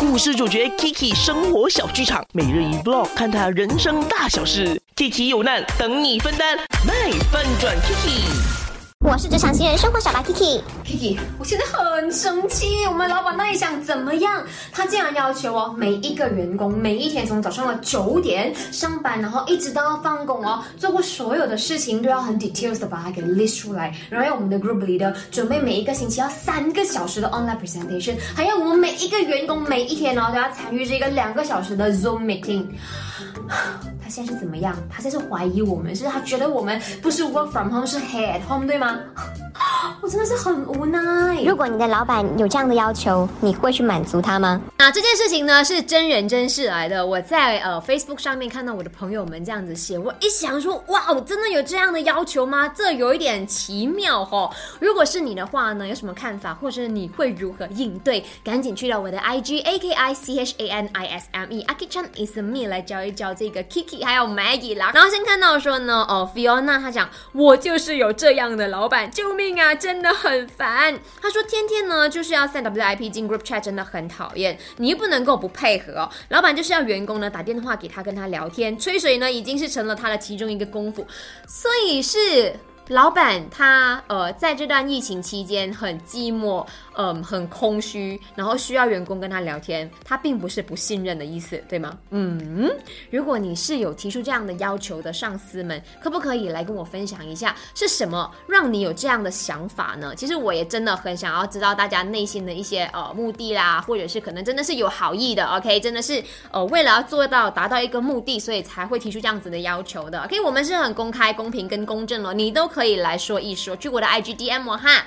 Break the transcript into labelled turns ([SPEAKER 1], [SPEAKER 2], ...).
[SPEAKER 1] 故事主角 Kiki 生活小剧场，每日一 vlog，看他人生大小事。Kiki 有难等你分担，卖翻转 Kiki。
[SPEAKER 2] 我是职场新人生活小白 Kiki。
[SPEAKER 3] Kiki，我现在很生气，我们老板到底想怎么样？他竟然要求哦，每一个员工每一天从早上的九点上班，然后一直到要放工哦，做过所有的事情都要很 details 的把它给 list 出来，然后要我们的 group leader 准备每一个星期要三个小时的 online presentation，还要我们每一个员工每一天哦都要参与这个两个小时的 Zoom meeting。他现在是怎么样？他现在是怀疑我们，是他觉得我们不是 work from home，是 head home，对吗？吗？我真的是很无奈。
[SPEAKER 2] 如果你的老板有这样的要求，你会去满足他吗？
[SPEAKER 4] 那这件事情呢是真人真事来的。我在呃 Facebook 上面看到我的朋友们这样子写，我一想说，哇，我真的有这样的要求吗？这有一点奇妙哦。如果是你的话呢，有什么看法，或者你会如何应对？赶紧去到我的 IG A K I C H A N I S M E Aki Chan is me 来教一教这个 Kiki 还有 Maggie 啦。然后先看到说呢，哦 Fiona 她讲，我就是有这样的老板，救命啊！真的很烦。他说天天呢就是要三 WIP 进 group chat，真的很讨厌。你又不能够不配合哦。老板就是要员工呢打电话给他，跟他聊天，吹水呢已经是成了他的其中一个功夫。所以是老板他呃在这段疫情期间很寂寞，嗯，很空虚，然后需要员工跟他聊天。他并不是不信任的意思，对吗？嗯，如果你是有提出这样的要求的上司们，可不可以来跟我分享一下是什么让你有这样的想法呢？其实我也真的很想要知道大家内心的一些呃目的啦，或者是可能真的是有好意的，OK，真的是呃为了要做到达到一个目的，所以才会提出这样子的要求的。OK，我们是很公开、公平跟公正哦，你都可可以来说一说，去我的 IG DM 哈。